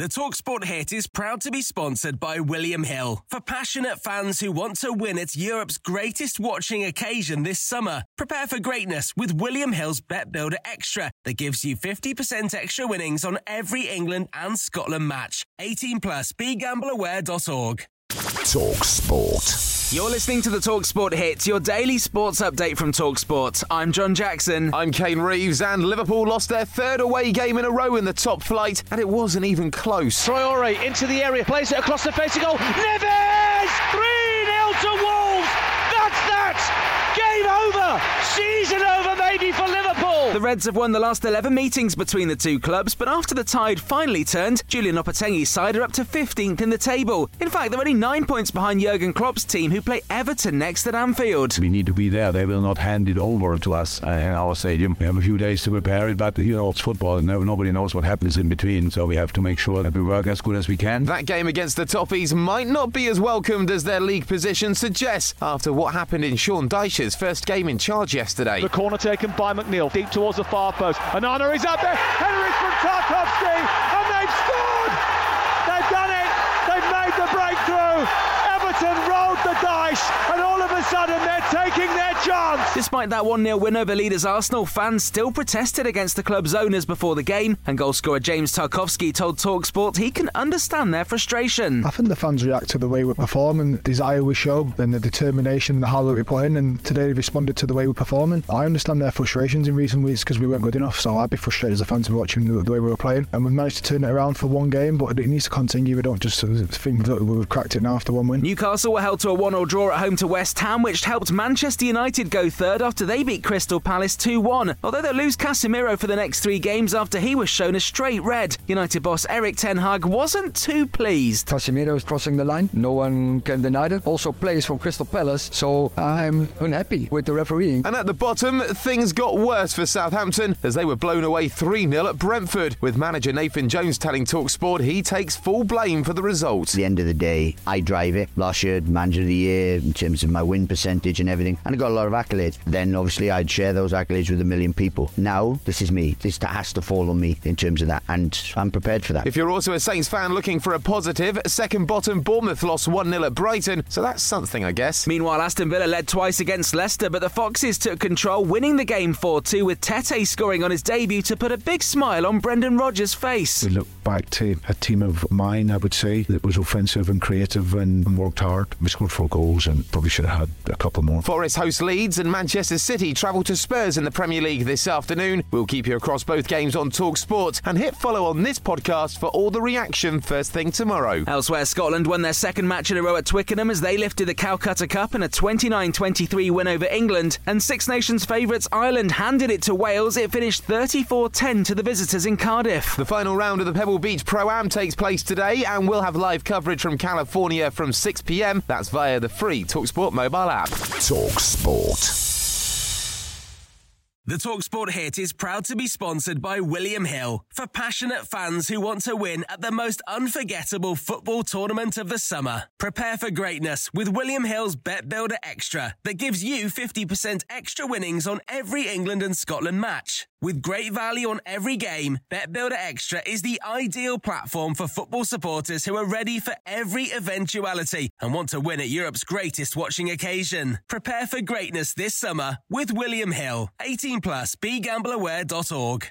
The Talksport hit is proud to be sponsored by William Hill. For passionate fans who want to win at Europe's greatest watching occasion this summer, prepare for greatness with William Hill's Bet Builder Extra that gives you 50% extra winnings on every England and Scotland match. 18 plus begambleaware.org. Talksport. You're listening to the Talksport Hits, your daily sports update from Talksport. I'm John Jackson. I'm Kane Reeves, and Liverpool lost their third away game in a row in the top flight, and it wasn't even close. Traore into the area, plays it across the face of goal. Neves! 3 0 to Wolves! That's that! Game over! Season over, maybe, for Liverpool! The Reds have won the last 11 meetings between the two clubs, but after the tide finally turned, Julian Lopetegui's side are up to 15th in the table. In fact, they're only nine points behind Jurgen Klopp's team, who play Everton next at Anfield. We need to be there. They will not hand it over to us uh, in our stadium. We have a few days to prepare it, but you know, it's football and nobody knows what happens in between, so we have to make sure that we work as good as we can. That game against the Toffees might not be as welcomed as their league position suggests after what happened in Sean Dyche's first game in charge yesterday. The corner taken by McNeil, deep towards the far post. Onana is up there. Henry from Tarkowski, and they've scored. They've done it. They've made the breakthrough. Everton rolled the dice, and all of a sudden they're taking their chance. Despite that 1 0 win over leaders Arsenal, fans still protested against the club's owners before the game, and goalscorer James Tarkowski told Talksport he can understand their frustration. I think the fans react to the way we perform and the desire we show and the determination and the hard work we put in, and today they responded to the way we're performing. I understand their frustrations in recent weeks because we weren't good enough, so I'd be frustrated as a fan to be watching the, the way we were playing. And we've managed to turn it around for one game, but it needs to continue. We don't just think that we've cracked it now after one win. Newcastle were held to a 1 0 draw at home to West Ham, which helped Manchester United go third after they beat Crystal Palace 2 1. Although they'll lose Casemiro for the next three games after he was shown a straight red, United boss Erik Ten Hag wasn't too pleased. Casemiro is crossing the line, no one can deny it. Also plays for Crystal Palace, so I'm unhappy with the refereeing. And at the bottom, things got worse for Southampton as they were blown away 3 0 at Brentford, with manager Nathan Jones telling Talksport he takes full blame for the result. At the end of the day, I drive it. Last year, manager of the year in terms of my win percentage and everything, and I got a lot of accolades. Then obviously I'd share those accolades with a million people. Now this is me. This has to fall on me in terms of that, and I'm prepared for that. If you're also a Saints fan looking for a positive, second bottom Bournemouth lost 1 0 at Brighton, so that's something, I guess. Meanwhile, Aston Villa led twice against Leicester, but the Foxes took control, winning the game 4 2 with Tete scoring on his debut to put a big smile on Brendan Rodgers' face. We look back to a team of mine, I would say, that was offensive and creative and, and worked hard. We scored four goals and probably should have had a couple more. Forest host Leeds and Manchester City travel to Spurs in the Premier League this afternoon. We'll keep you across both games on Talk Sport and hit follow on this podcast for all the reaction first thing tomorrow. Elsewhere, Scotland won their second match in a row at Twickenham as they lifted the Calcutta Cup in a 29 23 win over England. And Six Nations favourites Ireland handed it to Wales. It finished 34 10 to the visitors in Cardiff. The final round of the Pebble Beach Pro Am takes place today, and we'll have live coverage from California from 6 pm. That's via the free Talksport mobile app. Talksport. The Talksport hit is proud to be sponsored by William Hill for passionate fans who want to win at the most unforgettable football tournament of the summer. Prepare for greatness with William Hill's Bet Builder Extra that gives you 50% extra winnings on every England and Scotland match. With great value on every game, Bet Builder Extra is the ideal platform for football supporters who are ready for every eventuality and want to win at Europe's greatest watching occasion. Prepare for greatness this summer with William Hill. 18 plus begambleaware.org.